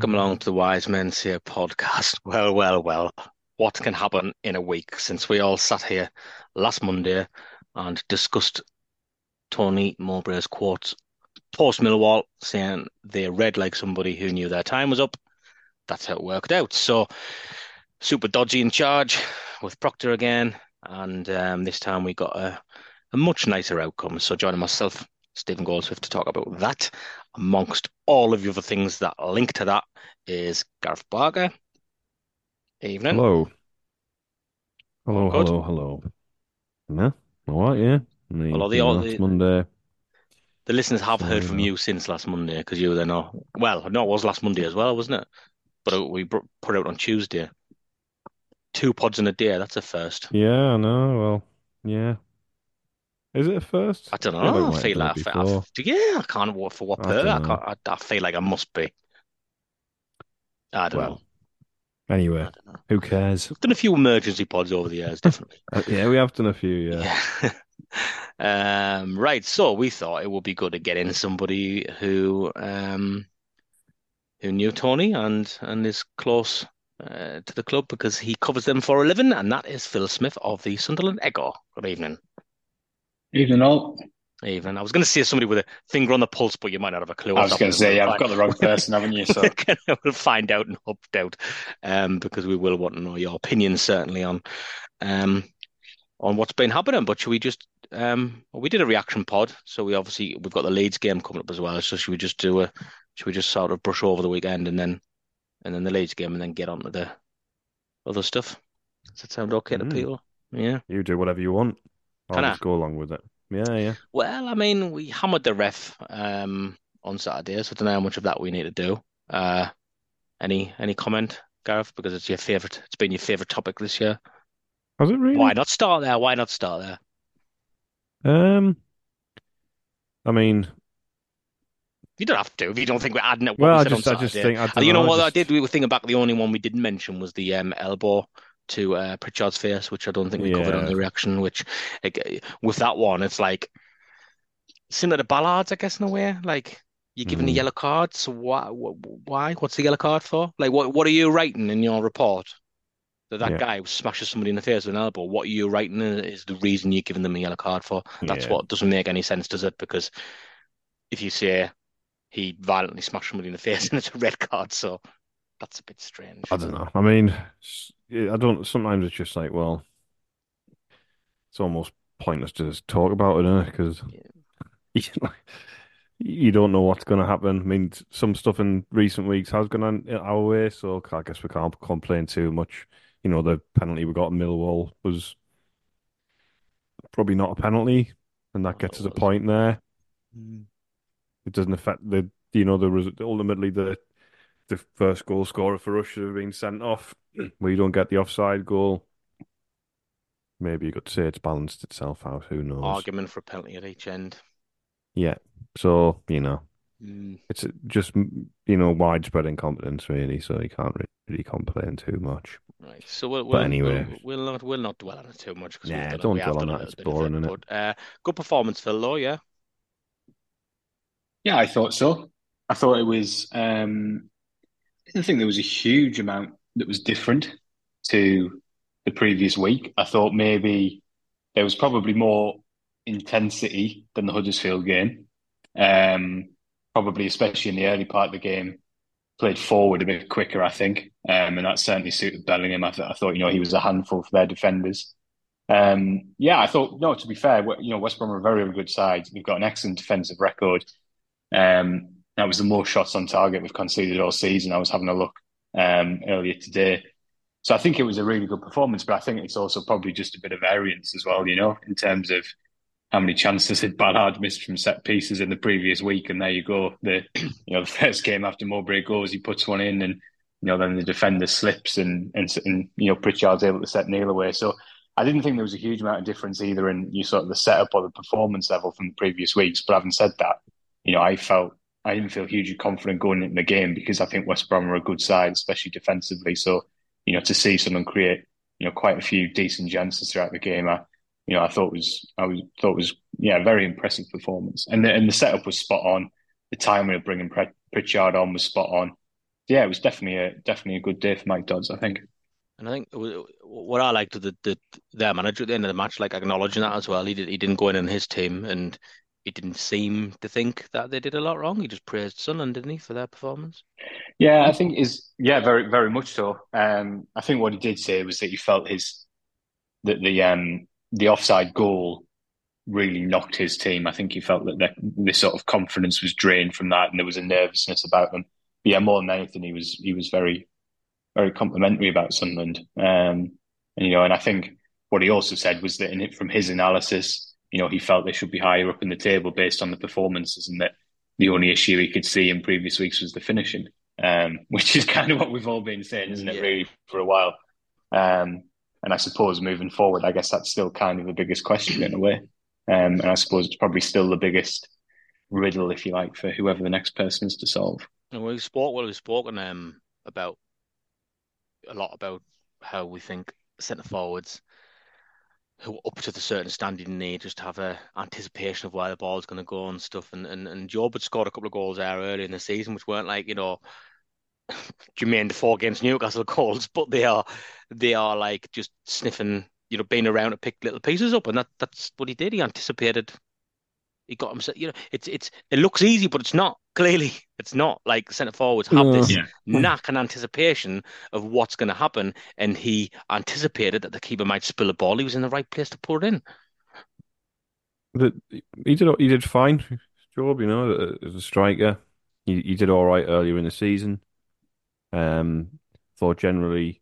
Welcome along to the Wise Men Say podcast. Well, well, well. What can happen in a week since we all sat here last Monday and discussed Tony Mowbray's quotes post Millwall saying they read like somebody who knew their time was up. That's how it worked out. So, super dodgy in charge with Proctor again. And um, this time we got a, a much nicer outcome. So, joining myself, Stephen Goldsmith, to talk about that amongst all of the other things that link to that is Gareth Barker. Evening. Hello. Hello, good? hello, hello. Yeah, all right, yeah. I mean, Well, all the- you all know, the- Monday. The listeners have heard from you since last Monday because you were then off. Well, no, it was last Monday as well, wasn't it? But we put out on Tuesday. Two pods in a day, that's a first. Yeah, I know. Well, yeah. Is it a first? I don't feel like we know. I might feel like I, fe- I, yeah, I can't walk for what I per. I can't. I, I feel like I must be. I don't Well, know. Anyway, don't know. who cares? We've done a few emergency pods over the years, definitely. Uh, yeah, we have done a few, yeah. Yeah. um, right. So we thought it would be good to get in somebody who um, who knew Tony and and is close uh, to the club because he covers them for a living, and that is Phil Smith of the Sunderland Echo. Good evening. Evening all. Even I was going to say somebody with a finger on the pulse, but you might not have a clue. I was going to say, happening. I've got the wrong person, haven't you? So we'll find out and opt out, um, because we will want to know your opinion certainly on, um, on what's been happening. But should we just, um, well, we did a reaction pod, so we obviously we've got the Leeds game coming up as well. So should we just do a, should we just sort of brush over the weekend and then, and then the Leeds game and then get on to the other stuff? Does that sound okay to Mm. people? Yeah. You do whatever you want. I'll just go along with it. Yeah, yeah. Well, I mean, we hammered the ref um, on Saturday, so I don't know how much of that we need to do. Uh, any any comment, Gareth? Because it's your favorite. It's been your favorite topic this year. Has it really? Why not start there? Why not start there? Um, I mean, You don't have to if you don't think we're adding it. Well, we I just, I just think, I don't you know know, what I just- did? We were thinking back. The only one we didn't mention was the um, elbow to uh, Pritchard's face, which I don't think we covered on the reaction. Which, like, with that one, it's like similar to Ballards, I guess, in a way. Like you're given a Mm. yellow card, so why? Why? What's the yellow card for? Like, what? What are you writing in your report? That that Yeah. guy smashes somebody in the face with an elbow. What are you writing is the reason you're giving them a yellow card for. That's Yeah. what doesn't make any sense, does it? Because if you say he violently smashed somebody in the face and it's a red card, so that's a bit strange. I don't know. I mean, I don't. Sometimes it's just like, well, it's almost pointless to just talk about it? Because you don't know what's going to happen. I mean, some stuff in recent weeks has gone on our way, so I guess we can't complain too much. You know, the penalty we got in Millwall was probably not a penalty, and that gets us a point there. Mm. It doesn't affect the, you know, the. Ultimately, the the first goal scorer for us should have been sent off. Where you don't get the offside goal. Maybe you could say it's balanced itself out. Who knows? Argument for a penalty at each end. Yeah. So you know, Mm. it's just you know widespread incompetence really. So you can't really complain too much. Right. So we'll, But we'll, anyway. we'll, we'll not we'll not dwell on it too much because Nah, we've don't it, we have dwell on done that. It's bit of boring, it. But uh, good performance, Phil. Though, yeah. yeah, I thought so. I thought it was. Um, I think there was a huge amount that was different to the previous week. I thought maybe there was probably more intensity than the Huddersfield game. Um, probably, especially in the early part of the game, played forward a bit quicker, I think, um, and that certainly suited Bellingham. I, th- I thought, you know, he was a handful for their defenders. Um, yeah, I thought, no, to be fair, you know, West Brom are a very, very good side. We've got an excellent defensive record. Um, that was the most shots on target we've conceded all season. I was having a look um, earlier today. So I think it was a really good performance, but I think it's also probably just a bit of variance as well, you know, in terms of how many chances had Ballard missed from set pieces in the previous week, and there you go. The you know the first game after Mowbray goes, he puts one in, and you know then the defender slips, and and, and you know Pritchard's able to set Neil away. So I didn't think there was a huge amount of difference either in you sort of the setup or the performance level from the previous weeks. But having said that, you know I felt I didn't feel hugely confident going into the game because I think West Brom are a good side, especially defensively. So you know to see someone create you know quite a few decent chances throughout the game. I, you know, I thought was I was thought was yeah, very impressive performance, and the and the setup was spot on. The timing of bringing Pritchard on was spot on. Yeah, it was definitely a definitely a good day for Mike Dodds, I think. And I think what I liked the the their manager at the end of the match, like acknowledging that as well. He did he didn't go in on his team, and he didn't seem to think that they did a lot wrong. He just praised Sunderland, didn't he, for their performance? Yeah, I think is yeah, very very much so. Um, I think what he did say was that he felt his that the um the offside goal really knocked his team. I think he felt that this sort of confidence was drained from that, and there was a nervousness about them. But yeah, more than anything, he was he was very very complimentary about Sunderland. Um, and you know, and I think what he also said was that in it, from his analysis, you know, he felt they should be higher up in the table based on the performances, and that the only issue he could see in previous weeks was the finishing, um, which is kind of what we've all been saying, isn't it? Yeah. Really, for a while. Um, and I suppose moving forward, I guess that's still kind of the biggest question in a way. Um, and I suppose it's probably still the biggest riddle, if you like, for whoever the next person is to solve. And we spoke, well, we've spoken um, about a lot about how we think centre forwards who up to the certain standing need just have a anticipation of where the ball's going to go and stuff. And and and Jobe had scored a couple of goals there early in the season, which weren't like you know Jermaine Defoe against Newcastle goals, but they are they are like just sniffing, you know, being around to pick little pieces up, and that that's what he did. He anticipated. He got himself. You know, it's it's it looks easy, but it's not. Clearly, it's not. Like centre forwards have this yeah. knack and anticipation of what's going to happen, and he anticipated that the keeper might spill a ball. He was in the right place to put it in. But he did he did fine, job, You know, as a striker, he, he did all right earlier in the season. Um, thought generally,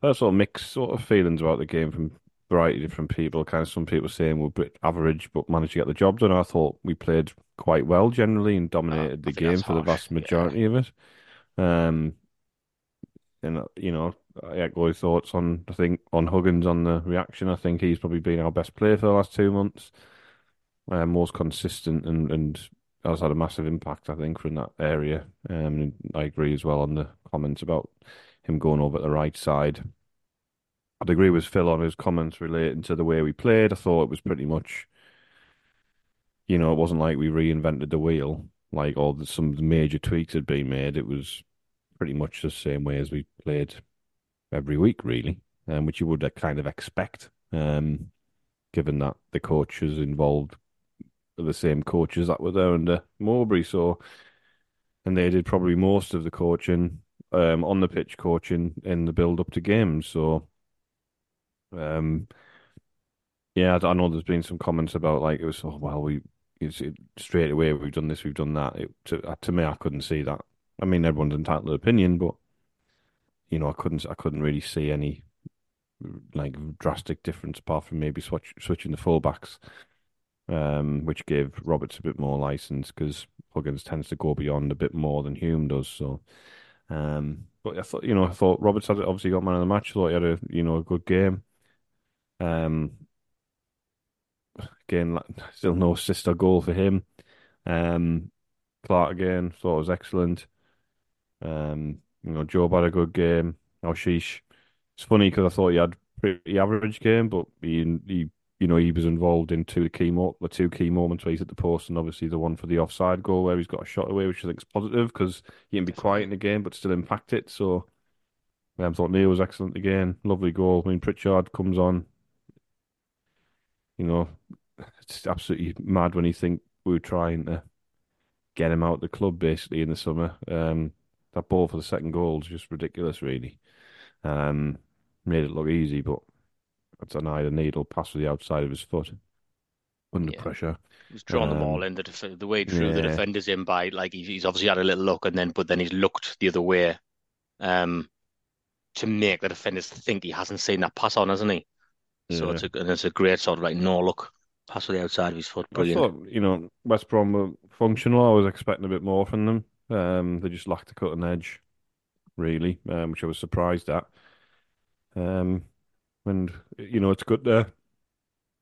I sort of mixed sort of feelings about the game from a variety of different people. Kind of some people saying we're a bit average, but managed to get the job done. I thought we played quite well generally and dominated the game for the vast majority yeah. of it. Um, and you know, I echo his thoughts on I think on Huggins on the reaction. I think he's probably been our best player for the last two months. Uh, most consistent and and has had a massive impact, I think, from that area. Um, I agree as well on the comments about him going over the right side. I'd agree with Phil on his comments relating to the way we played. I thought it was pretty much, you know, it wasn't like we reinvented the wheel, like all the, some major tweaks had been made. It was pretty much the same way as we played every week, really, um, which you would kind of expect, um, given that the coaches involved are the same coaches that were there under Mowbray. So, and they did probably most of the coaching um, on the pitch, coaching in the build up to games. So, um, yeah, I know there's been some comments about like it was oh well we it, straight away we've done this we've done that. It, to uh, to me, I couldn't see that. I mean, everyone's entitled to opinion, but you know, I couldn't I couldn't really see any like drastic difference apart from maybe switch, switching the fullbacks um, which gave Roberts a bit more license because Huggins tends to go beyond a bit more than Hume does. So, um, but I thought, you know, I thought Roberts had obviously got man of the match. I thought he had a, you know, a good game. Um, again, still no sister goal for him. Um, Clarke again thought was excellent. Um, you know, Jobe had a good game. Aouchiche. It's funny because I thought he had pretty average game, but he he you know, he was involved in two key mo- the two key moments where he's at the post, and obviously the one for the offside goal where he's got a shot away, which I think is positive because he can be quiet in the game but still impact it. So I thought Neil was excellent again, lovely goal. I mean, Pritchard comes on. You know, it's absolutely mad when you think we were trying to get him out of the club basically in the summer. Um, that ball for the second goal is just ridiculous, really. Um, made it look easy, but it's an eye the needle pass with the outside of his foot under Yeah. pressure. He's drawn them Um, all in. The def the way he drew the defenders in by like he's, he's obviously had a little look and then but then he's looked the other way, um, to make the defenders think he hasn't seen that pass on, hasn't he? So it's a and it's a great sort of like no look pass with the outside of his foot. I Brilliant. thought, you know, West Brom were functional. I was expecting a bit more from them. Um, they just lacked a cutting edge, really, um, which I was surprised at. Um, and you know, it's good to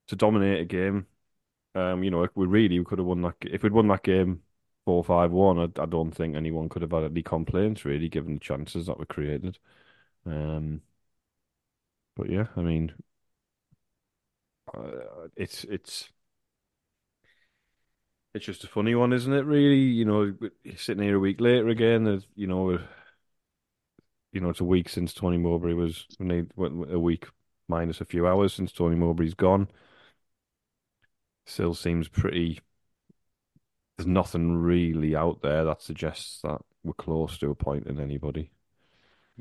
to dominate a game. Um, you know, we really we could have won that. If we'd won that game four five one, I, I don't think anyone could have had any complaints, really, given the chances that were created. Um, but yeah, I mean, uh, it's it's. It's just a funny one, isn't it? Really, you know, sitting here a week later again. You know, you know, it's a week since Tony Mowbray was a week minus a few hours since Tony Mowbray's gone. Still seems pretty. There's nothing really out there that suggests that we're close to appointing anybody.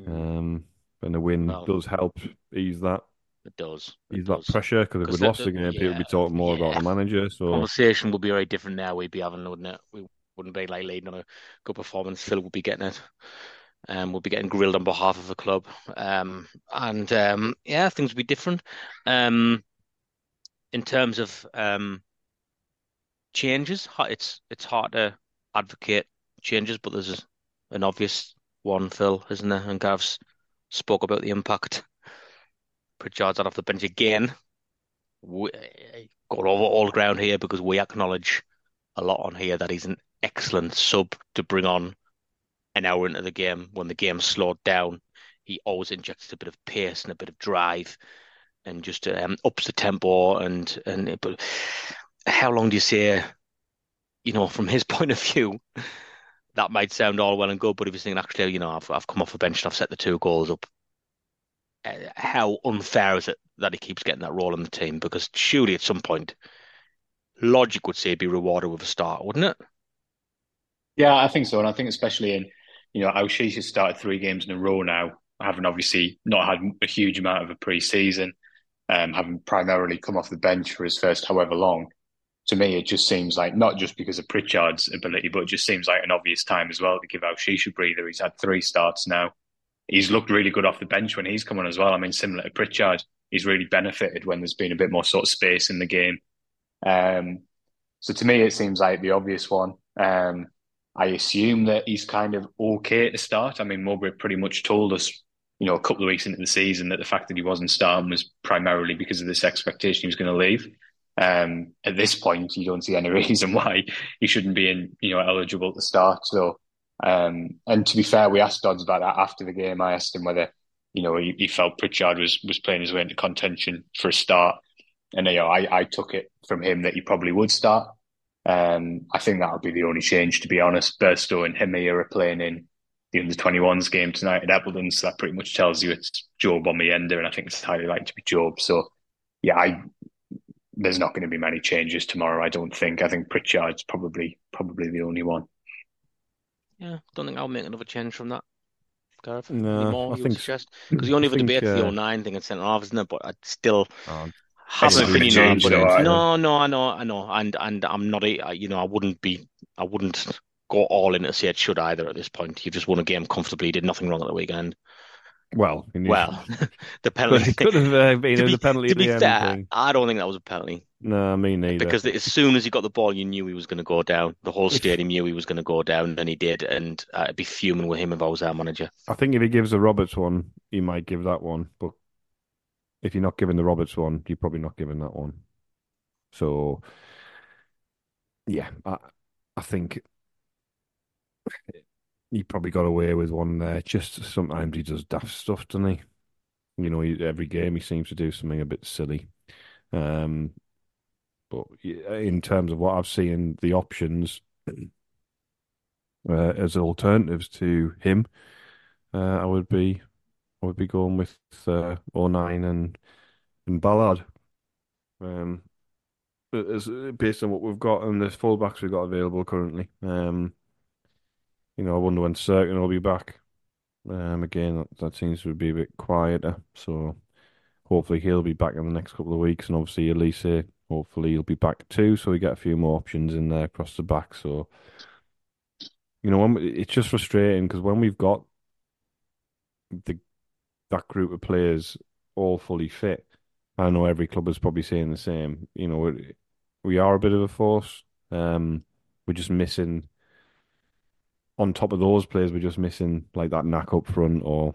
Um, and the win does help ease that It does. It that does. pressure because if we'd lost the- game, people would be talking more about the manager. So Conversation would be very different now. We'd be having, wouldn't it? We wouldn't be like leading on a good performance. Phil would be getting it. Um, we'll be getting grilled on behalf of the club. Um, and um, yeah, things would be different. Um, in terms of um changes, it's it's hard to advocate changes, but there's an obvious one, Phil, isn't there? And Gav's spoke about the impact. Pritchard's out off the bench again. We got over all ground here because we acknowledge a lot on here that he's an excellent sub to bring on an hour into the game when the game's slowed down. He always injects a bit of pace and a bit of drive and just um, ups the tempo and and but how long do you say you know from his point of view that might sound all well and good but if he's thinking actually you know I've I've come off the bench and I've set the two goals up how unfair is it that he keeps getting that role in the team because surely at some point logic would say he'd be rewarded with a start wouldn't it Yeah, I think so, and I think especially in you know Aouchiche has started three games in a row now, having obviously not had a huge amount of a pre-season, um, having primarily come off the bench for his first however long. To me, it just seems like not just because of Pritchard's ability, but it just seems like an obvious time as well to give Aouchiche a breather. He's had three starts now. He's looked really good off the bench when he's come on as well. I mean, similar to Pritchard, he's really benefited when there's been a bit more sort of space in the game. Um, so to me, it seems like the obvious one. Um, I assume that he's kind of okay to start. I mean, Mowbray pretty much told us, you know, a couple of weeks into the season that the fact that he wasn't starting was primarily because of this expectation he was going to leave. Um, at this point, you don't see any reason why he shouldn't be in, you know, eligible to start. So, um, and to be fair, we asked Dodds about that after the game. I asked him whether, you know, he, he felt Pritchard was was playing his way into contention for a start, and you know, I I took it from him that he probably would start. Um, I think that'll be the only change, to be honest. Burstow and Hemir are playing in the under 21s game tonight at Eppleton, so that pretty much tells you it's Jobe on the ender, and I think it's highly likely to be Jobe. So, yeah, I there's not going to be many changes tomorrow. I don't think. I think Pritchard's probably probably the only one. Yeah don't think I'll make another change from that Gareth No, any I think- suggest because the only I other think, debate's the uh, O'Nien thing and centre half isn't it but I'd still um, have It's an not gonna opinion on it, though, but either. no, no, I know, I know, and and I'm not a, you know, I wouldn't be, I wouldn't go all in to say it should either at this point. You've just won a game comfortably, did nothing wrong at the weekend. Well, Well, the penalty. could have uh, been to be, the penalty to be the fair, thing. I don't think that was a penalty No, me neither. because as soon as he got the ball, you knew he was going to go down. The whole stadium knew he was going to go down, and he did. And uh, I'd be fuming with him if I was our manager. I think if he gives the Roberts one, he might give that one. But if you're not giving the Roberts one, you're probably not giving that one. So, yeah, I, I think he probably got away with one there. Just sometimes he does daft stuff, doesn't he? You know, he, every game he seems to do something a bit silly. Um, but in terms of what I've seen, the options uh, as alternatives to him, uh, I would be, I would be going with uh, O'Nien and and Ballard. Um, as based on what we've got and the fullbacks we've got available currently. Um, you know, I wonder when Cirkin will be back. Um, again, that, that seems to be a bit quieter. So hopefully he'll be back in the next couple of weeks, and obviously Alese, hopefully he'll be back too. So we get a few more options in there across the back. So you know, when, it's just frustrating because when we've got the that group of players all fully fit, I know every club is probably saying the same. You know, we are a bit of a force. Um, we're just missing. On top of those players, we're just missing like that knack up front or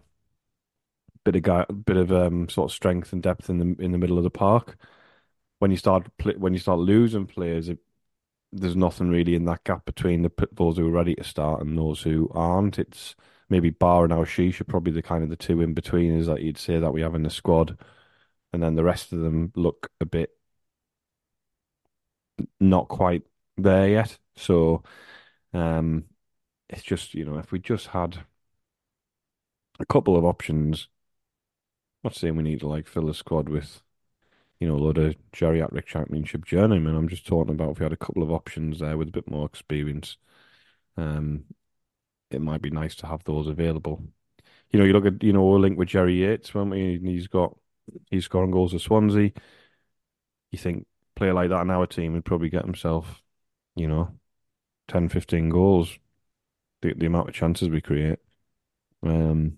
bit of guy, bit of um sort of strength and depth in the in the middle of the park. When you start when you start losing players, it, there's nothing really in that gap between the those who are ready to start and those who aren't. It's maybe Ba and Aouchiche are probably the kind of the two in between is that you'd say that we have in the squad, and then the rest of them look a bit not quite there yet. So, um, it's just you know if we just had a couple of options. I'm not saying we need to like fill the squad with you know, a lot of geriatric championship journeymen. I'm just talking about if we had a couple of options there with a bit more experience. Um, it might be nice to have those available. You know, you look at you know we're linked with Jerry Yates, when we? he's got he's scoring goals at Swansea. You think player like that in our team would probably get himself, you know, 10, 15 goals. The the amount of chances we create. Um,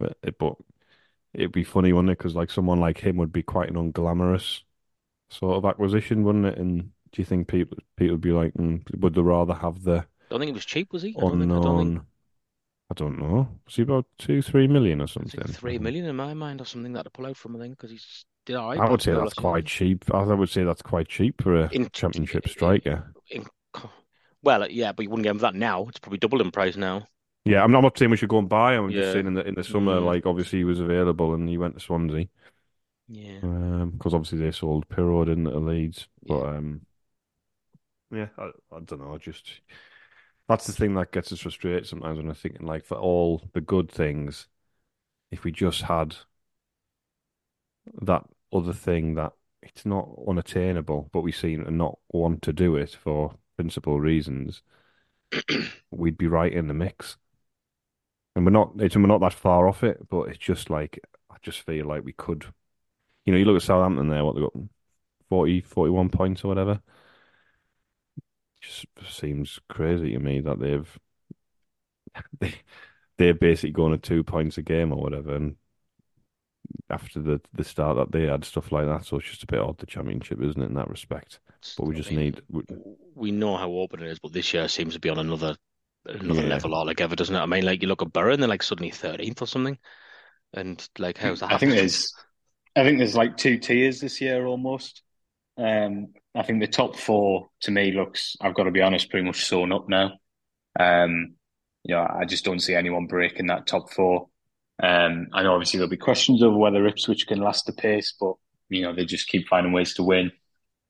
but but it'd be funny, wouldn't it? Because like someone like him would be quite an unglamorous sort of acquisition, wouldn't it? And do you think people people would be like, mm, would they rather have the? I don't think it was cheap, was he? I unknown. Think, I, don't think... I don't know. Was he about two, three million or something? Three million in my mind, or something that to pull out from. I think because he's did I. I would say that's quite cheap. I would say that's quite cheap for a in, championship striker. In, well, yeah, but you wouldn't get him that now. It's probably double in price now. Yeah, I'm not, I'm not saying we should go and buy him. I'm yeah. just saying in the in the summer, mm. like obviously he was available and he went to Swansea. Yeah. Because um, obviously they sold Piroe in at Leeds, yeah. but um, yeah, I, I don't know. I just that's the thing that gets us frustrated sometimes when I'm thinking like for all the good things, if we just had that other thing that it's not unattainable, but we seem to not want to do it for principal reasons, we'd be right in the mix and we're not it's, we're not that far off it, but it's just like I just feel like we could. You know, you look at Southampton there, what they got 40, 41 points or whatever. Just seems crazy to me that they've they they're basically going to two points a game or whatever, and after the the start that they had stuff like that, so it's just a bit odd the championship, isn't it, in that respect? But we just I mean, need we, we know how open it is, but this year seems to be on another another yeah. level altogether, doesn't it? I mean, like you look at Boro and they're like suddenly thirteenth or something, and like how's that? I think there's, I think there's like two tiers this year almost. Um, I think the top four to me looks, I've got to be honest, pretty much sewn up now. Um, you know, I just don't see anyone breaking that top four. Um, I know obviously there'll be questions over whether Ipswich can last the pace, but you know they just keep finding ways to win.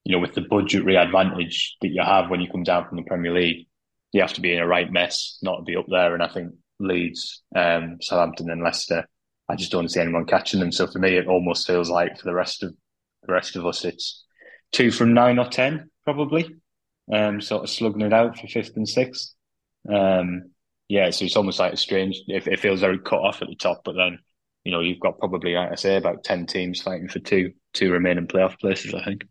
You know, with the budgetary advantage that you have when you come down from the Premier League, you have to be in a right mess not to be up there. And I think Leeds, um, Southampton, and Leicester, I just don't see anyone catching them. So for me, it almost feels like for the rest of the rest of us, it's two from nine or ten probably, um, sort of slugging it out for fifth and sixth. Um, yeah, so it's almost like a strange. It, it feels very cut off at the top, but then you know you've got probably, like I say, about ten teams fighting for two two remaining playoff places. I think.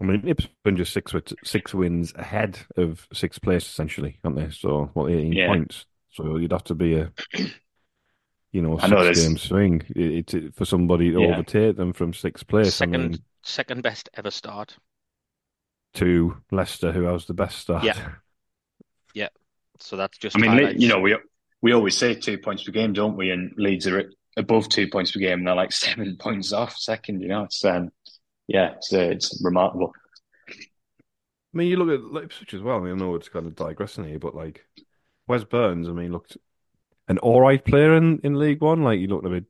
I mean, Ipswich been just six six wins ahead of sixth place essentially, aren't they? So what eighteen yeah. points. So you'd have to be a you know six game swing it, it, for somebody to yeah. overtake them from sixth place. Second I mean, second best ever start. To Leicester, who has the best start. Yeah, yeah. So that's just. I mean, highlights. you know, we we always say two points per game, don't we? And Leeds are above two points per game, and they're like seven points off second. You know, it's um, yeah, it's, uh, it's remarkable. I mean, you look at Ipswich as well. I mean, I know it's kind of digressing here, but like Wes Burns, I mean, looked an all right player in, in League One. Like he looked a bit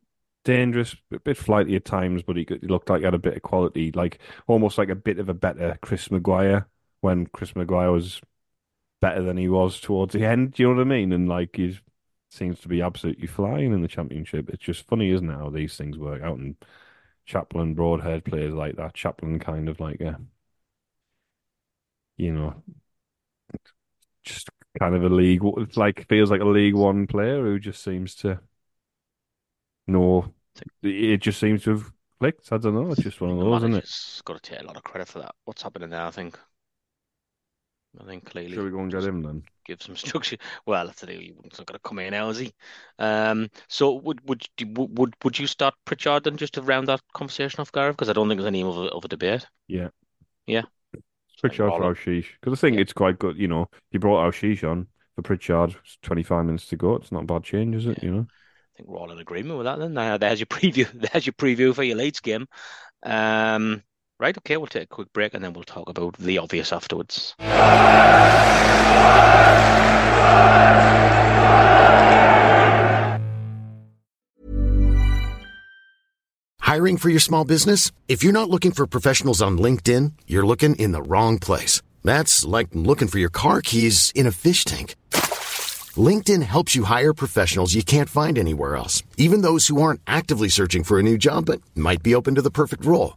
dangerous, a bit flighty at times, but he, he looked like he had a bit of quality, like almost like a bit of a better Chris Maguire when Chris Maguire was better than he was towards the end. Do you know what I mean? And like he seems to be absolutely flying in the championship. It's just funny, isn't it, how these things work out and Chaplin, Broadhead players like that. Chaplin kind of like a, you know, just kind of a league, It's like feels like a League One player who just seems to know. It just seems to have clicked. I don't know. It's just one of those, isn't it? Got to take a lot of credit for that. What's happening there? I think. I think clearly. Should we go and get him then? Give some structure. Well, that's the He's not going to come in now, is he? Um, so would would would would you start Pritchard then just to round that conversation off, Gareth? Because I don't think there's any other other debate. Yeah. Yeah. Pritchard for Aouchiche. Because I think yeah. it's quite good. You know, you brought Aouchiche on for Pritchard. 25 minutes to go. It's not a bad change, is it? Yeah. You know. I think we're all in agreement with that. Then there's your preview. There's your preview for your Leeds game. Um, right. Okay. We'll take a quick break and then we'll talk about the obvious afterwards. Hiring for your small business? If you're not looking for professionals on LinkedIn, you're looking in the wrong place. That's like looking for your car keys in a fish tank. LinkedIn helps you hire professionals you can't find anywhere else, even those who aren't actively searching for a new job but might be open to the perfect role.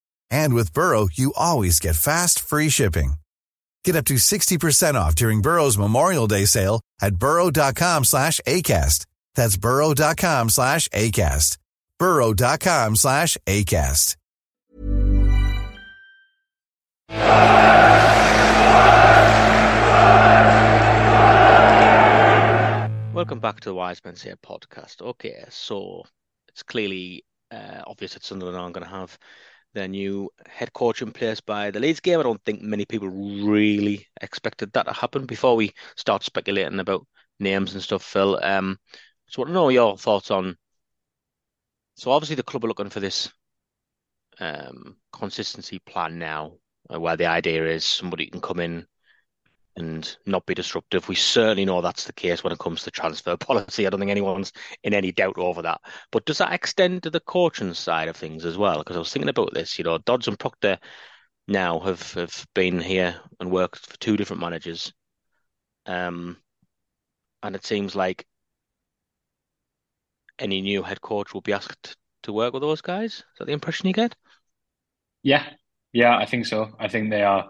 And with Burrow, you always get fast, free shipping. Get up to 60% off during Burrow's Memorial Day sale at burrow.com slash ACAST. That's burrow.com slash ACAST. burrow.com slash ACAST. Welcome back to the Wise Men podcast. Okay, so it's clearly uh, obvious that Sunderland aren't going to have their new head coach in place by the Leeds game. I don't think many people really expected that to happen before we start speculating about names and stuff, Phil. Um, so want to know your thoughts on. So obviously the club are looking for this um, consistency plan now, uh, where the idea is somebody can come in and not be disruptive. We certainly know that's the case when it comes to transfer policy. I don't think anyone's in any doubt over that. But does that extend to the coaching side of things as well? Because I was thinking about this. You know, Dodds and Proctor now have have been here and worked for two different managers, um, and it seems like any new head coach will be asked to work with those guys. Is that the impression you get? Yeah, yeah, I think so. I think they are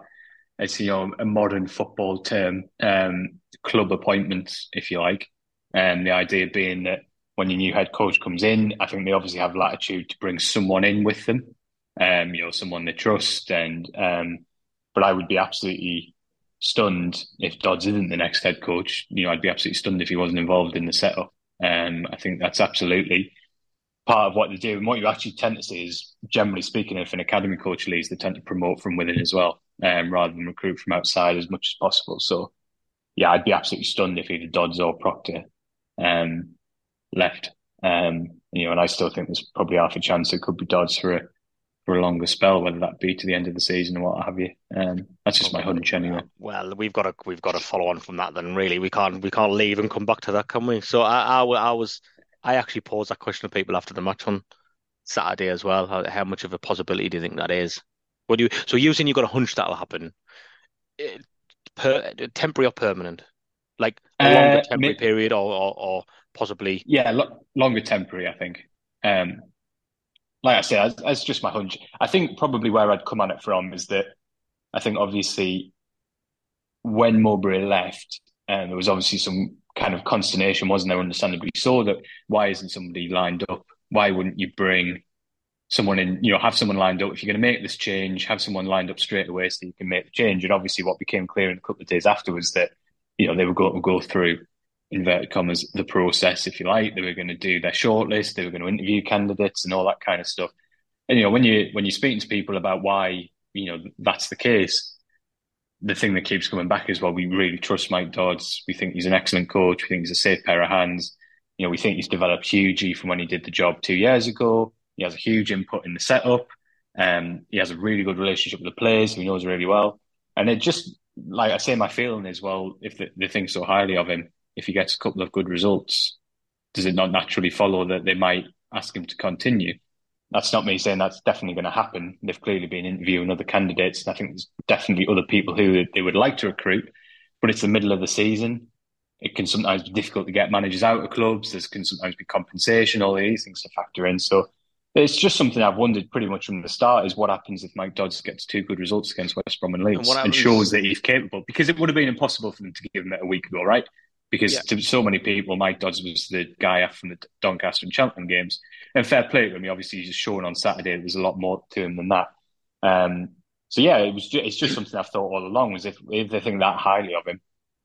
it's you know a modern football term, um, club appointments, if you like. And um, the idea being that when your new head coach comes in, I think they obviously have latitude to bring someone in with them, um, you know, someone they trust. And um, but I would be absolutely stunned if Dodds isn't the next head coach. You know, I'd be absolutely stunned if he wasn't involved in the setup. Um, I think that's absolutely part of what they do. And what you actually tend to see is, generally speaking, if an academy coach leaves, they tend to promote from within as well um, rather than recruit from outside as much as possible. So, yeah, I'd be absolutely stunned if either Dodds or Proctor um, left. Um, you know, and I still think there's probably half a chance it could be Dodds for a for a longer spell, whether that be to the end of the season or what have you. Um, that's just my hunch anyway. Well, we've got to we've got to follow on from that. Then really, we can't we can't leave and come back to that, can we? So I I, I was I actually posed that question to people after the match on Saturday as well. How, how much of a possibility do you think that is? What do you? So using you've got a hunch that'll happen. Eh, per, temporary or permanent? Like a uh, longer temporary period, or, or, or possibly? Yeah, lo- longer temporary. I think. Um, like I say, that's, just my hunch. I think probably where I'd come on it from is that I think obviously when Mowbray left, and um, there was obviously some kind of consternation, wasn't there? Understandably, so that why isn't somebody lined up? Why wouldn't you bring someone in, you know, have someone lined up. If you're going to make this change, have someone lined up straight away so you can make the change. And obviously, what became clear in a couple of days afterwards that, you know, they were going to go through inverted commas the process, if you like. They were going to do their shortlist. They were going to interview candidates and all that kind of stuff. And you know, when you when you're speaking to people about why you know that's the case, the thing that keeps coming back is well, we really trust Mike Dodds. We think he's an excellent coach. We think he's a safe pair of hands. You know, we think he's developed hugely from when he did the job two years ago he has a huge input in the setup. Um, he has a really good relationship with the players, he knows really well. And it just, like I say, my feeling is, well, if they, they think so highly of him, if he gets a couple of good results, does it not naturally follow that they might ask him to continue? That's not me saying that's definitely going to happen. They've clearly been interviewing other candidates, and I think there's definitely other people who they would like to recruit. But it's the middle of the season. It can sometimes be difficult to get managers out of clubs. There can sometimes be compensation, all these things to factor in. So it's just something I've wondered pretty much from the start is what happens if Mike Dodds gets two good results against West Brom and Leeds and, and shows that he's capable. Because it would have been impossible for them to give him it a week ago, right? Because yeah. to so many people, Mike Dodds was the guy from the Doncaster and Cheltenham games. And fair play to him. Obviously, he's just shown on Saturday there's a lot more to him than that. Um, so yeah, it was. Just, it's just something I've thought all along. Was if if they think that highly of him,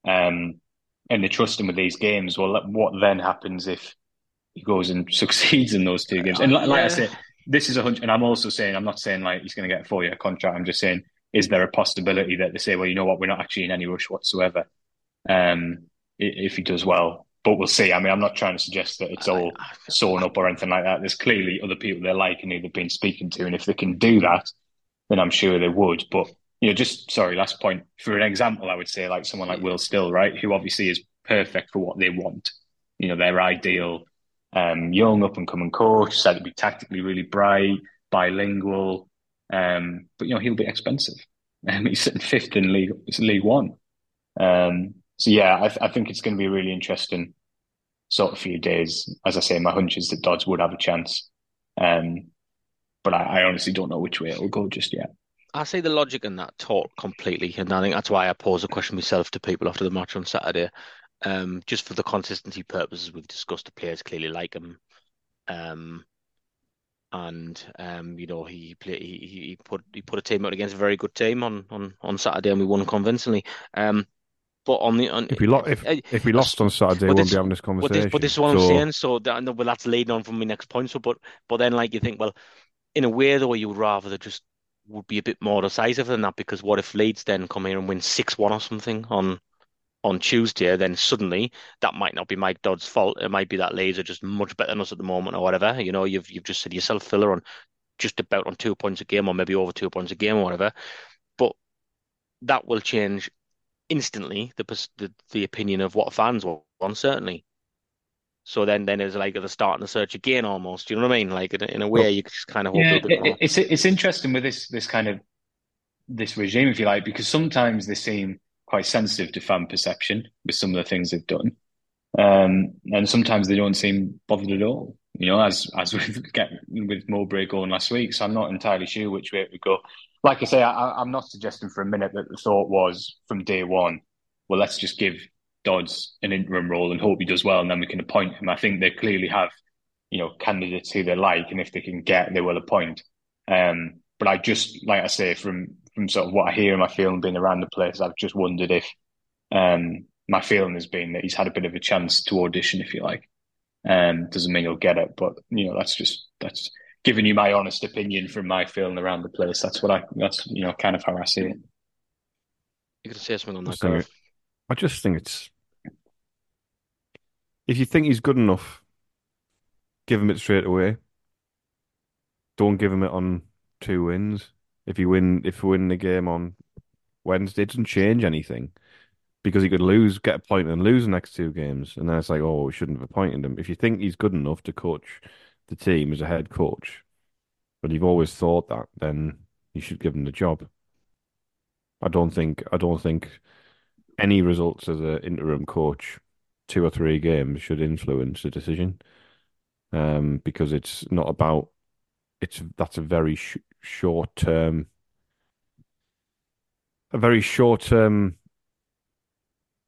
um, and they trust him with these games, well, what then happens if he goes and succeeds in those two games? And like, like I said, this is a hundred. And I'm also saying, I'm not saying like he's going to get a four year contract. I'm just saying, is there a possibility that they say, well, you know what, we're not actually in any rush whatsoever, um, if he does well but we'll see. I mean, I'm not trying to suggest that it's all sewn up or anything like that. There's clearly other people they like and they've been speaking to, and if they can do that, then I'm sure they would. But you know, just sorry, last point for an example, I would say like someone like Will Still, right, who obviously is perfect for what they want. You know, their ideal um, young up and coming coach, said to be tactically really bright, bilingual, um, but you know he'll be expensive. Um, he's sitting fifth in League it's League One. Um, so yeah, I, th- I think it's going to be really interesting sort of few days. As I say, my hunch is that Dodds would have a chance. Um, but I, I, honestly don't know which way it will go just yet. I see the logic in that talk completely, and I think that's why I posed a question myself to people after the match on Saturday. Um, just for the consistency purposes, we've discussed the players clearly like him, um, and um, you know he play, he he put he put a team out against a very good team on on on Saturday, and we won convincingly. Um, but on the on, if we, lo- if, uh, if we lost on Saturday, we won't be having this conversation. But this, but this is what so... I'm saying. So that, well, that's leading on from my next point. So, but but then like you think, well, in a way though, you would rather just would be a bit more decisive than that because what if Leeds then come here and win six one or something on on Tuesday? Then suddenly that might not be Mike Dodd's fault. It might be that Leeds are just much better than us at the moment or whatever. You know, you've you've just said yourself filler on just about on two points a game or maybe over two points a game or whatever. But that will change instantly the the, the opinion of what fans want, certainly. So then, then it's like they're starting the search again, almost. You know what I mean? Like in, in a way, you just kind of hope. Yeah, it, it's it's interesting with this this kind of this regime, if you like, because sometimes they seem quite sensitive to fan perception with some of the things they've done, um, and sometimes they don't seem bothered at all. You know, as as with get with Mowbray going last week. So I'm not entirely sure which way it would go like I say, I, am not suggesting for a minute that the thought was from day one, well, let's just give Dodds an interim role and hope he does well, and then we can appoint him. I think they clearly have, you know, candidates who they like, and if they can get, they will appoint. Um, but I just, like I say, from from sort of what I hear and my feeling being around the place, I've just wondered if um, my feeling has been that he's had a bit of a chance to audition, if you like. Um, doesn't mean he'll get it, but you know, that's just that's giving you my honest opinion from my feeling around the place. That's what I. That's you know kind of how I see it. You could say something on that. Sorry. I just think it's if you think he's good enough, give him it straight away. Don't give him it on two wins. If you win, if you win the game on Wednesday, it doesn't change anything because he could lose, get a point, and lose the next two games, and then it's like, oh, we shouldn't have appointed him. If you think he's good enough to coach the team as a head coach, but you've always thought that, then you should give him the job. I don't think I don't think any results as an interim coach, two or three games should influence the decision, um, because it's not about it's that's a very sh- short term, a very short term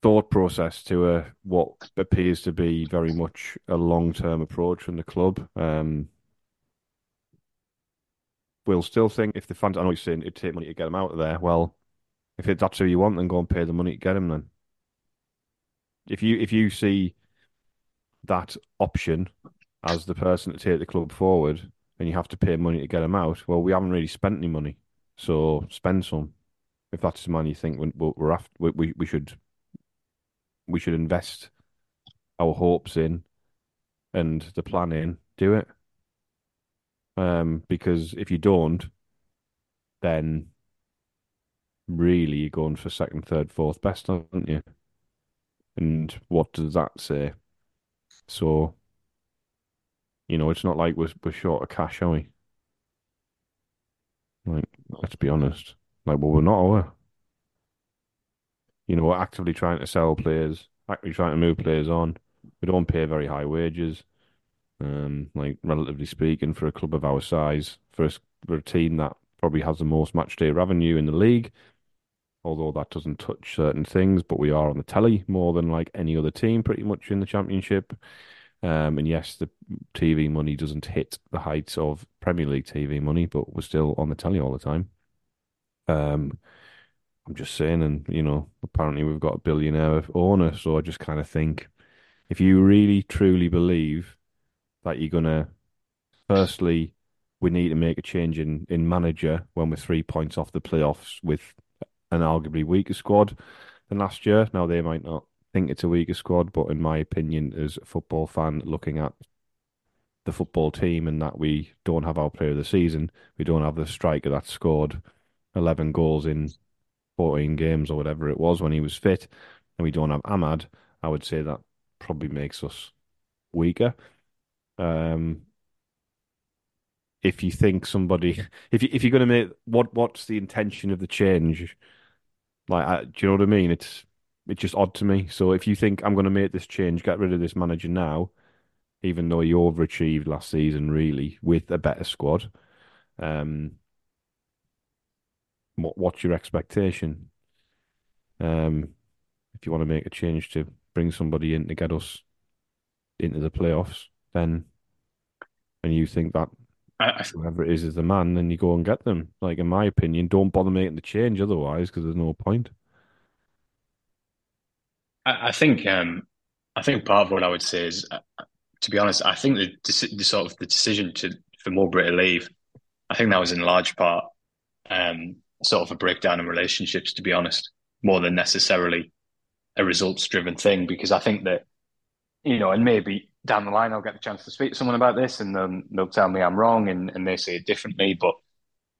thought process to a what appears to be very much a long term approach from the club. Um, we'll still think if the fans, I know you're saying it'd take money to get them out of there. Well, if that's who you want, then go and pay the money to get them. Then, if you if you see that option as the person to take the club forward, and you have to pay money to get them out, well, we haven't really spent any money, so spend some. If that's the man you think we're after, we we should we should invest our hopes in and the plan in, do it. Um, because if you don't, then really you're going for second, third, fourth best, aren't you? And what does that say? So, you know, it's not like we're we're short of cash, are we? Like, let's be honest. Like, well, we're not, are we? You know, we're actively trying to sell players, actively trying to move players on. We don't pay very high wages, um, like relatively speaking, for a club of our size, for a, for a team that probably has the most match day revenue in the league. Although that doesn't touch certain things, but we are on the telly more than like any other team, pretty much in the championship. Um, and yes, the TV money doesn't hit the heights of Premier League TV money, but we're still on the telly all the time. Um, I'm just saying, and you know, apparently we've got a billionaire owner, so I just kind of think if you really truly believe that you're gonna, firstly, we need to make a change in in manager when we're three points off the playoffs with an arguably weaker squad than last year. Now they might not think it's a weaker squad, but in my opinion, as a football fan looking at the football team and that we don't have our player of the season, we don't have the striker that scored 11 goals in 14 games or whatever it was when he was fit, and we don't have Amad, I would say that probably makes us weaker. Um, if you think somebody, if you if you're going to make what what's the intention of the change? Like, I, do you know what I mean? It's it's just odd to me. So if you think I'm going to make this change, get rid of this manager now, even though you overachieved last season, really with a better squad, um, what what's your expectation? Um, if you want to make a change to bring somebody in to get us into the playoffs, then and you think that I, whoever it is is the man, then you go and get them. Like in my opinion, don't bother making the change otherwise because there's no point. I, I think um, I think part of what I would say is, uh, to be honest, I think the, the sort of the decision to for Mowbray to leave, I think that was in large part um, sort of a breakdown in relationships. To be honest, more than necessarily a results driven thing, because I think that you know, and maybe down the line I'll get the chance to speak to someone about this, and they'll, tell me I'm wrong, and, and they say it differently. But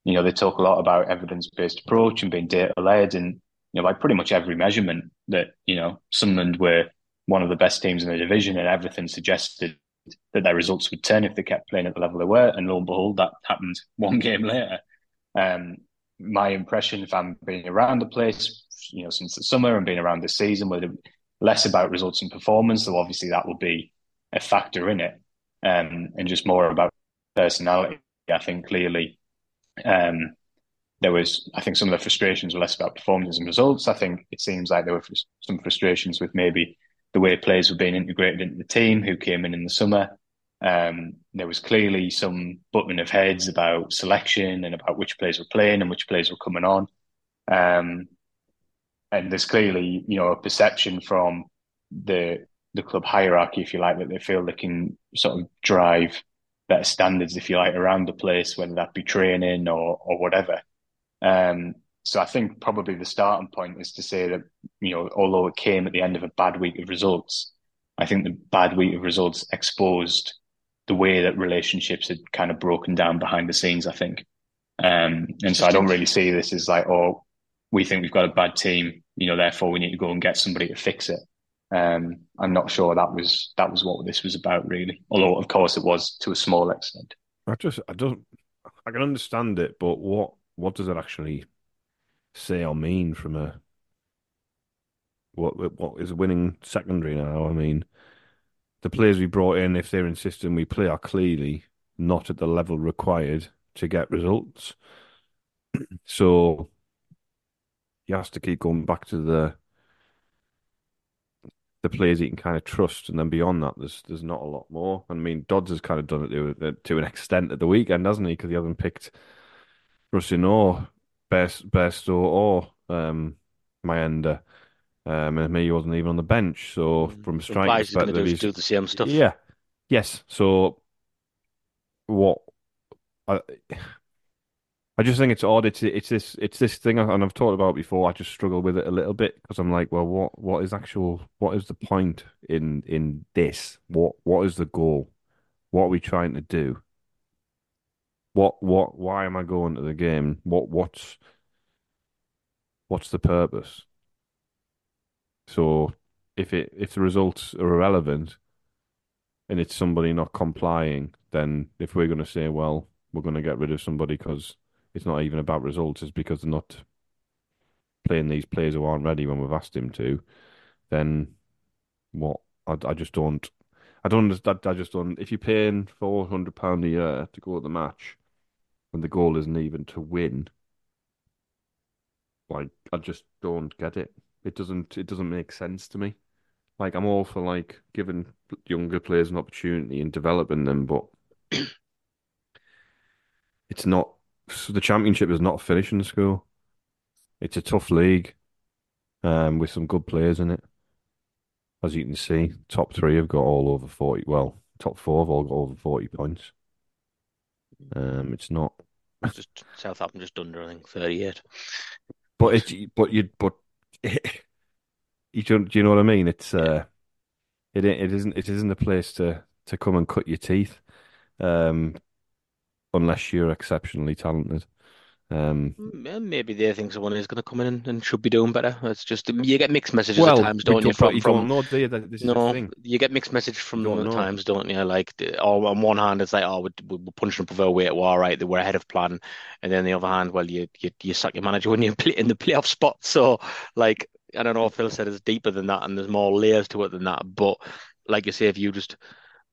you know, they talk a lot about evidence based approach and being data led, and you know, by pretty much every measurement that, you know, Sunderland were one of the best teams in the division and everything suggested that their results would turn if they kept playing at the level they were. And lo and behold, that happened one game later. Um, my impression, if I'm being around the place, you know, since the summer and being around this season, where less about results and performance, so obviously that will be a factor in it, um, and just more about personality. I think clearly, um, there was, I think, some of the frustrations were less about performances and results. I think it seems like there were some frustrations with maybe the way players were being integrated into the team who came in in the summer. Um, there was clearly some butting of heads about selection and about which players were playing and which players were coming on. Um, and there's clearly, you know, a perception from the the club hierarchy, if you like, that they feel they can sort of drive better standards, if you like, around the place, whether that be training or or whatever. Um, so I think probably the starting point is to say that, you know, although it came at the end of a bad week of results, I think the bad week of results exposed the way that relationships had kind of broken down behind the scenes, I think. Um, and so I don't really see this as like, oh, we think we've got a bad team, you know, therefore we need to go and get somebody to fix it. Um, I'm not sure that was that was what this was about, really. Although, of course, it was to a small extent. I just, I don't, I can understand it, but what what does it actually say or mean from a what what is winning secondary now? I mean, the players we brought in, if they're insisting we play, are clearly not at the level required to get results. so he has to keep going back to the the players he can kind of trust, and then beyond that, there's there's not a lot more. I mean, Dodds has kind of done it to, to an extent at the weekend, hasn't he? Because he hasn't picked Rusyn or Best Burstow or um, Mayenda. Um, and he wasn't even on the bench. So mm. from a striker perspective, he's going to do the same stuff. Yeah. Yes. So what? I I just think it's odd. It's it's this it's this thing, and I've talked about before. I just struggle with it a little bit because I'm like, well, what what is actual? What is the point in in this? What what is the goal? What are we trying to do? What what why am I going to the game? What what's what's the purpose? So if it if the results are irrelevant and it's somebody not complying, then if we're going to say, well, we're going to get rid of somebody because it's not even about results, it's because they're not playing these players who aren't ready when we've asked him to, then what? I, I just don't. I don't understand. I just don't. If you're paying four hundred pound a year to go to the match, when the goal isn't even to win, like I just don't get it. It doesn't. It doesn't make sense to me. Like I'm all for like giving younger players an opportunity and developing them, but it's not. So the championship is not a finishing school. It's a tough league, um, with some good players in it. As you can see, top three have got all over forty. Well, top four have all got over forty points. Um, it's not, It's just Southampton just under, I think, 38. but it's but you but you don't. Do you know what I mean? It's uh, it it isn't it isn't a place to to come and cut your teeth, um, unless you're exceptionally talented. Um, M- Maybe they think someone is going to come in and, should be doing better. It's just you get mixed messages well, at times, don't you? From you from know, do you? That this is no, thing. you get mixed messages from them at times, don't you? Like, oh, on one hand, it's like, oh, we're, we're punching above our weight, we're all right, we're ahead of plan, and then the other hand, well, you you, you sack your manager when you're play- in the playoff spot. So, like, I don't know Phil said it's deeper than that, and there's more layers to it than that. But like you say, if you just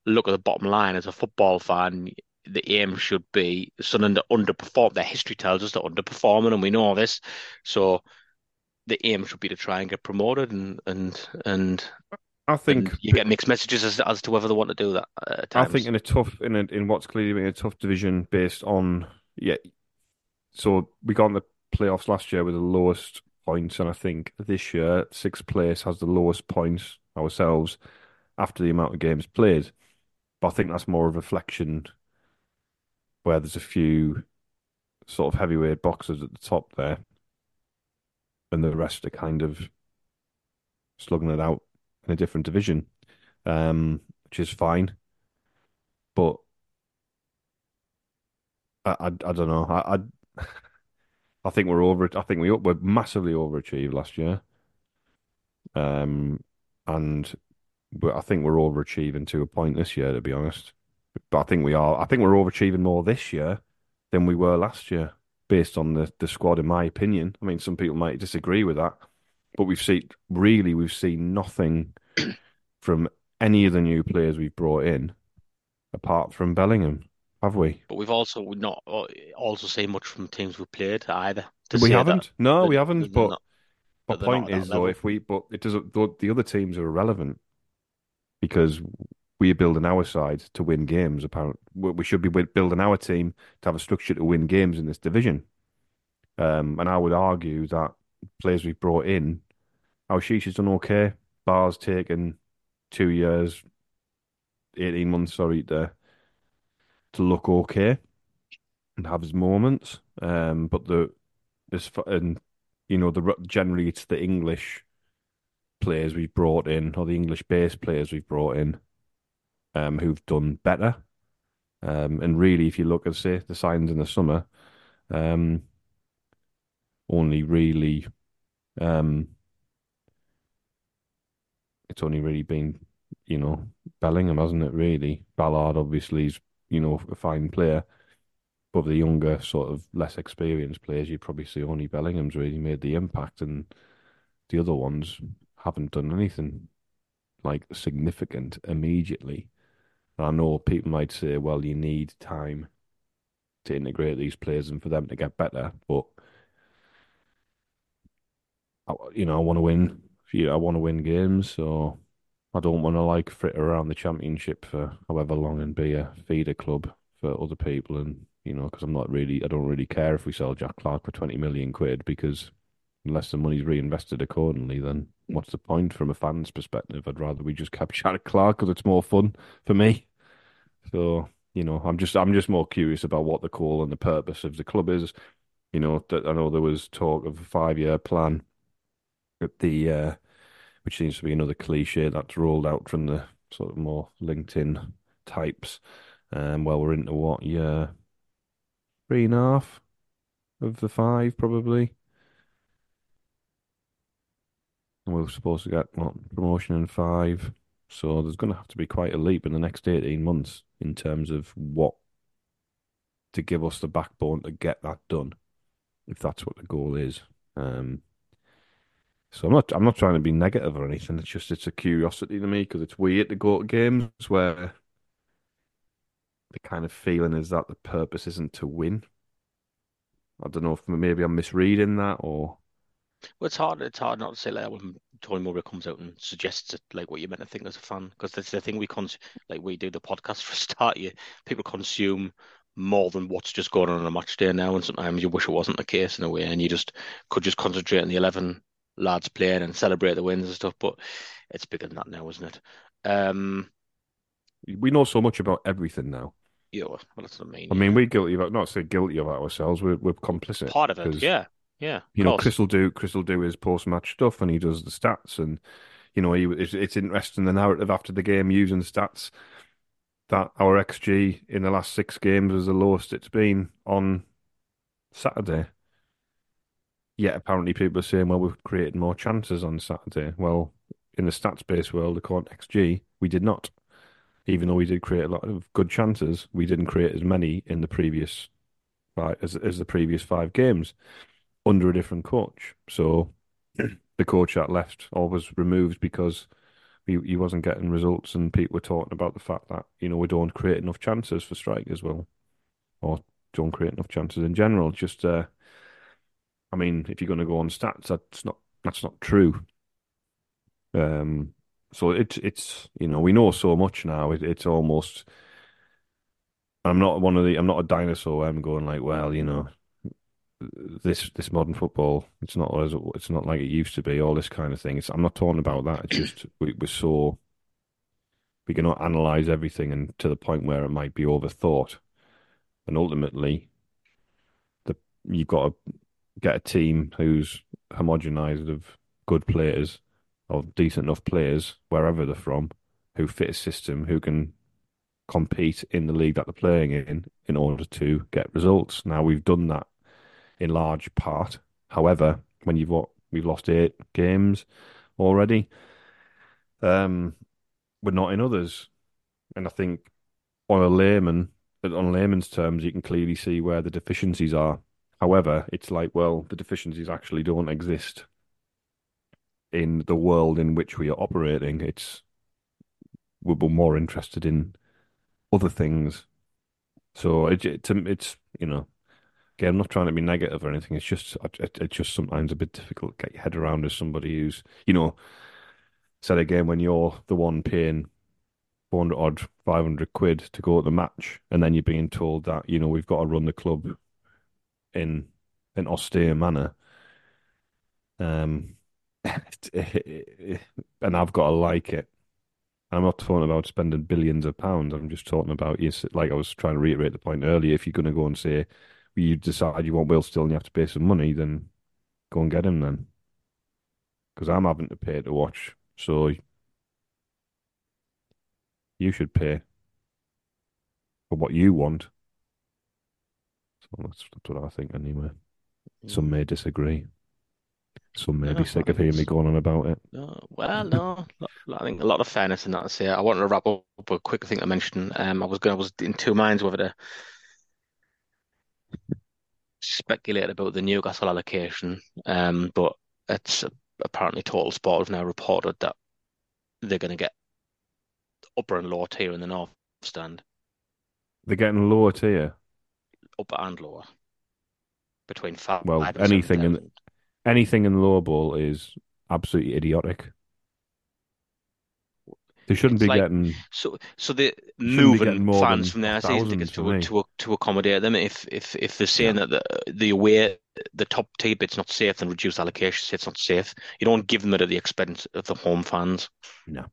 look at the bottom line as a football fan, the aim should be Sunderland that underperform. Their history tells us they're underperforming, and we know this. So the aim should be to try and get promoted, and and and, I and think you get mixed messages as as to whether they want to do that uh, I think in a tough in a, in what's clearly been a tough division based on yeah. So we got in the playoffs last year with the lowest points, and I think this year sixth place has the lowest points ourselves after the amount of games played. But I think that's more of a reflection where there's a few sort of heavyweight boxers at the top there, and the rest are kind of slugging it out in a different division, um, which is fine. But I, I, I don't know. I, I, I think we're over. I think we we're massively overachieved last year. Um, and I think we're overachieving to a point this year, to be honest. But I think we are. I think we're overachieving more this year than we were last year, based on the the squad, in my opinion. I mean, some people might disagree with that, but we've seen really we've seen nothing from any of the new players we've brought in, apart from Bellingham, have we? But we've also not uh, also seen much from teams we've played either. We haven't. No, we haven't. But not- my that they're not point is though, level. if we, but it doesn't. The the other teams are irrelevant because we are building our side to win games. Apparently, we should be building our team to have a structure to win games in this division. Um, and I would argue that players we've brought in, our Aouchiche has done okay. Ba's taken two years, eighteen months, sorry, to to look okay and have his moments. Um, but the this and you know the generally it's the English players we've brought in or the English based players we've brought in um, who've done better. Um, and really, if you look at say the signs in the summer, um, only really um, it's only really been you know Bellingham, hasn't it? Really, Ballard obviously is you know a fine player. But the younger, sort of less experienced players, you'd probably see only Bellingham's really made the impact, and the other ones haven't done anything like significant immediately. I know people might say, well, you need time to integrate these players and for them to get better, but you know, I want to win. You I want to win games, so I don't want to like fritter around the championship for however long and be a feeder club for other people, and you know, because I'm not really, I don't really care if we sell Jack Clarke for twenty million quid because unless the money's reinvested accordingly, then what's the point from a fan's perspective? I'd rather we just kept Jack Clarke because it's more fun for me. So you know, I'm just I'm just more curious about what the call and the purpose of the club is. You know, that I know there was talk of a five year plan at the uh, which seems to be another cliche that's rolled out from the sort of more LinkedIn types. Um, well, we're into what year? three and a half of the five, probably. And we were supposed to get what, promotion in five. So there's going to have to be quite a leap in the next 18 months in terms of what to give us the backbone to get that done, if that's what the goal is. Um, so I'm not I'm not trying to be negative or anything. It's just it's a curiosity to me because it's weird to go to games where the kind of feeling is that the purpose isn't to win. I don't know if maybe I'm misreading that or Well, it's hard. It's hard not to say like that when Tony Mowbray comes out and suggests it, like what you meant to think as a fan, because that's the thing we cons like we do the podcast for a start. You people consume more than what's just going on on a match day now, and sometimes you wish it wasn't the case in a way, and you just could just concentrate on the eleven lads playing and celebrate the wins and stuff. But it's bigger than that now, isn't it? Um, we know so much about everything now. yeah, well, that's what I mean. I mean, we're guilty of not say guilty of ourselves. We're we're complicit. part of it, yeah, yeah. You know, course. Chris will do Chris will do his post match stuff, and he does the stats, and you know, he it's, it's interesting the narrative after the game using stats that our XG in the last six games is the lowest it's been on Saturday. Yet apparently people are saying, well, we've created more chances on Saturday. Well, in the stats-based world, according to XG, we did not. Even though we did create a lot of good chances, we didn't create as many in the previous five as as the previous five games under a different coach. So the coach that left or was removed because he he wasn't getting results, and people were talking about the fact that you know we don't create enough chances for strikers, well, or don't create enough chances in general. Just, uh, I mean, if you're going to go on stats, that's not that's not true. Um, so it's it's you know we know so much now. It, it's almost. I'm not one of the. I'm not a dinosaur. I'm going like, well, you know, this this modern football. It's not as it's not like it used to be. All this kind of thing. It's, I'm not talking about that. It's just we, we're so we cannot analyze everything and to the point where it might be overthought, and ultimately, the you've got to get a team who's homogenized of good players or decent enough players wherever they're from who fit a system who can compete in the league that they're playing in in order to get results. Now we've done that in large part. However, when you've what we've lost eight games already, um, we're not in others, and I think on a layman, on layman's terms, you can clearly see where the deficiencies are. However, it's like, well, the deficiencies actually don't exist in the world in which we are operating. It's we're more interested in other things. So it, it's it's you know, again, I'm not trying to be negative or anything. It's just it, it's just sometimes a bit difficult to get your head around as somebody who's you know, said again when you're the one paying 400 odd 500 quid to go to the match, and then you're being told that you know we've got to run the club in an austere manner. Um, and I've got to like it. I'm not talking about spending billions of pounds. I'm just talking about yes, like I was trying to reiterate the point earlier. If you're going to go and say you decide you want Will Still and you have to pay some money, then go and get him then. Because I'm having to pay to watch, so you should pay for what you want. So that's, that's what I think anyway. Some may disagree. Some may Yeah, be sick of hearing me going on about it. No, well, no. I think a lot of fairness in that to say. I wanted to wrap up a quick thing to mention. Um, I was going, I was in two minds whether to speculate about the Newcastle allocation. Um, but it's apparently Total Sport have now reported that they're going to get upper and lower tier in the North Stand, They're getting lower tier. upper and lower, between five. Well, and anything in anything in lower ball is absolutely idiotic. They shouldn't It's be like- getting. So, so they're moving more fans from their season thousand tickets for to to to accommodate them. If if if they're saying that the the away the top tier it's not safe, then reduce allocation. It's not safe. You don't give them it at the expense of the home fans. No.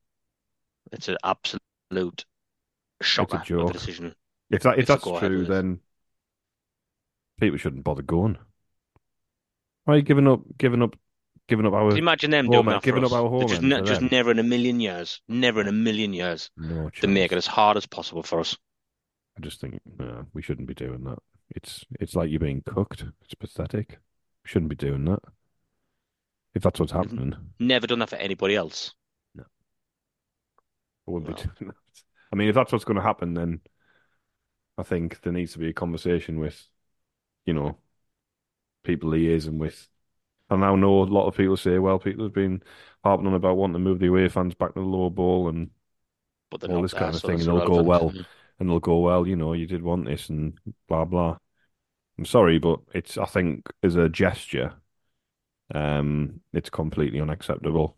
It's an absolute shocker of a joke. decision. If that if It's that's true, then people shouldn't bother going. Why are you giving up? Giving up? Giving up our Can you imagine them home doing end- that for giving us? up our home just ne- just never in a million years, never in a million years, no to make it as hard as possible for us. I just think no, we shouldn't be doing that. It's it's like you're being cooked. It's pathetic. Shouldn't be doing that. If that's what's happening, Never done that for anybody else. No, I wouldn't be doing that. I mean, if that's what's going to happen, then I think there needs to be a conversation with, you know, people liaising with. I know a lot of people say, well, people have been harping on about wanting to move the away fans back to the lower bowl and But All this there, kind of so thing, and they'll go well. and they'll go, well, you know, you did want this and blah blah. I'm sorry, but it's I think as a gesture, um, it's completely unacceptable.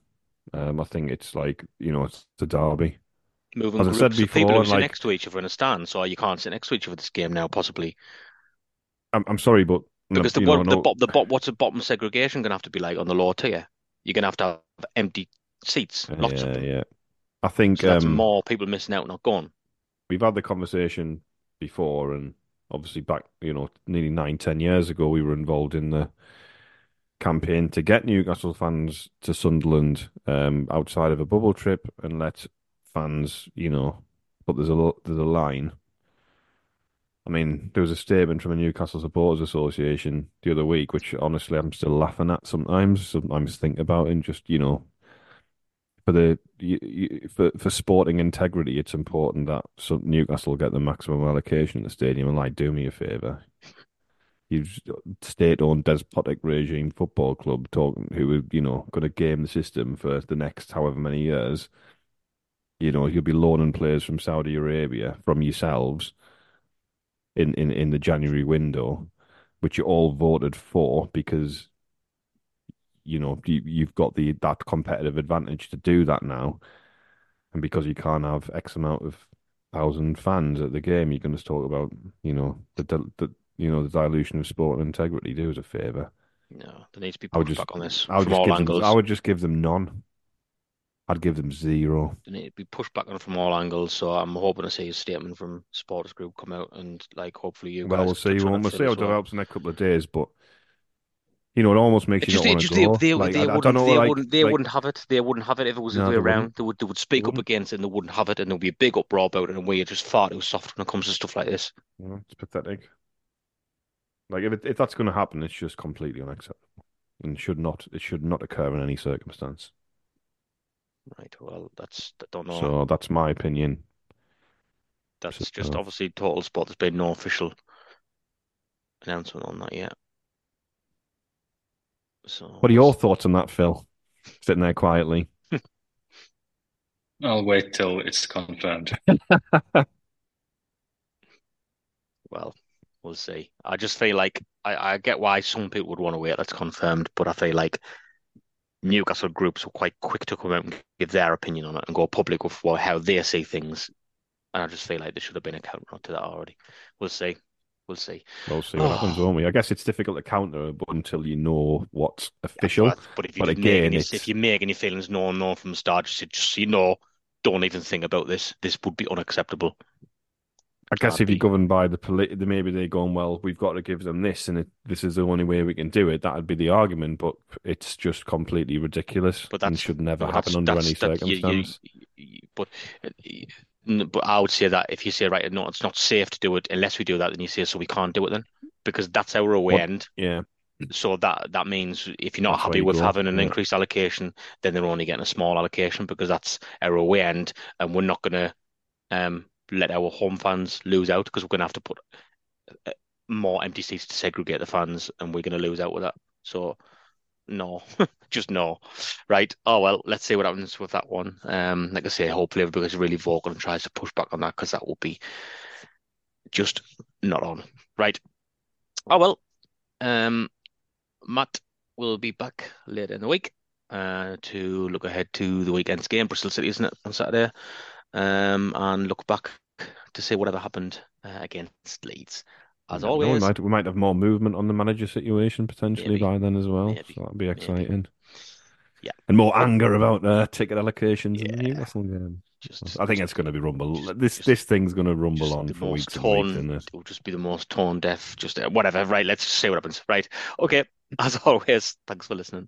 Um, I think it's like you know, it's the derby. Moving As I said of people before, who sit like- next to each other in a stand, so you can't sit next to each other this game now, possibly. I'm I'm sorry, but Because the know, the, the bo- what's the bottom segregation going to have to be like on the lower tier? You're going to have to have empty seats, lots of them. yeah. I think So that's um, more people missing out, not going. we've had the conversation before, and obviously back, you know, nearly nine, ten years ago, we were involved in the campaign to get Newcastle fans to Sunderland um, outside of a bubble trip and let fans, you know, but there's a there's a line. I mean, there was a statement from a Newcastle Supporters Association the other week, which honestly I'm still laughing at sometimes. Sometimes think about and just, you know, for the you, you, for for sporting integrity, it's important that Newcastle get the maximum allocation at the stadium. And like, do me a favour, you state-owned despotic regime football club talking who are you know going to game the system for the next however many years. You know, you'll be loaning players from Saudi Arabia from yourselves in in in the January window, which you all voted for because you know you, you've got the that competitive advantage to do that now, and because you can't have X amount of thousand fans at the game, you're going to talk about you know the the, you know the dilution of sport and integrity. Do us a favour. No, there needs to be just on this I would from just give angles. them I would just give them none. I'd give them zero. Need to be pushed back on from all angles. So I'm hoping to see a statement from Supporters Group come out and like hopefully you Well, we'll see. We'll, we'll see how it develops in a couple of days, but you know, it almost makes It you just, not want to go. they, Like, they I, wouldn't, don't know, they like, wouldn't, they like- wouldn't have it. They wouldn't have it if it was the No, other way around. wouldn't. They would, they would speak up against it, and they wouldn't have it, and there'll be a big uproar about it. And we're just far too soft when it comes to stuff like this. know, it's pathetic. Like if it, if that's going to happen, it's just completely unacceptable, and should not it should not occur in any circumstance. Right. Well, that's I don't know. So that's my opinion. that's so- just uh, obviously Total Sport. There's been no official announcement on that yet. So What are your thoughts on that, Phil? Sitting there quietly. I'll wait till it's confirmed. Well, we'll see. I just feel like I, I get why some people would want to wait. That's confirmed, but I feel like Newcastle groups were quite quick to come out and give their opinion on it and go public with what, how they see things. And I just feel like there should have been a counter to that already. We'll see. We'll see. We'll see what happens, won't we? I guess it's difficult to counter, but until you know what's official. But, but if you But again, make any, if you make any feelings known, known from the start, just, just you know, don't even think about this. This would be unacceptable. I guess if you're governed by the polit, maybe they're going, well, we've got to give them this, and it, this is the only way we can do it. That'd be the argument, but it's just completely ridiculous But and that's should never happen that's- under that's- any that- you- circumstance. you- but uh, but I would say that if you say right, no, it's not safe to do it unless we do that, then you say so we can't do it then because that's our away What- end. Yeah, So that that means if you're not That's happy you with go, having an yeah. increased allocation, then they're only getting a small allocation because that's our away end, and we're not going to um let our home fans lose out because we're going to have to put uh, more empty seats to segregate the fans, and we're going to lose out with that. So no, just no. Right. Oh well, let's see what happens with that one. Um, like I say, hopefully everybody's really vocal and tries to push back on that because that will be just not on. Right. Oh well. Um, Matt will be back later in the week uh, to look ahead to the weekend's game, Bristol City, isn't it, on Saturday? Um, and look back to see whatever happened uh, against Leeds. As know, always, we might we might have more movement on the manager situation potentially Maybe. by then as well. Maybe. So that'd be Maybe. exciting. Yeah. and more anger about uh, ticket allocations in the Yeah. Newcastle game. just I think it's going to be rumble. This just- this thing's going to rumble on for weeks and weeks, torn. it? It will just be the most torn deaf. Just uh, whatever. Right. Let's see what happens. Right. Okay. As always, thanks for listening.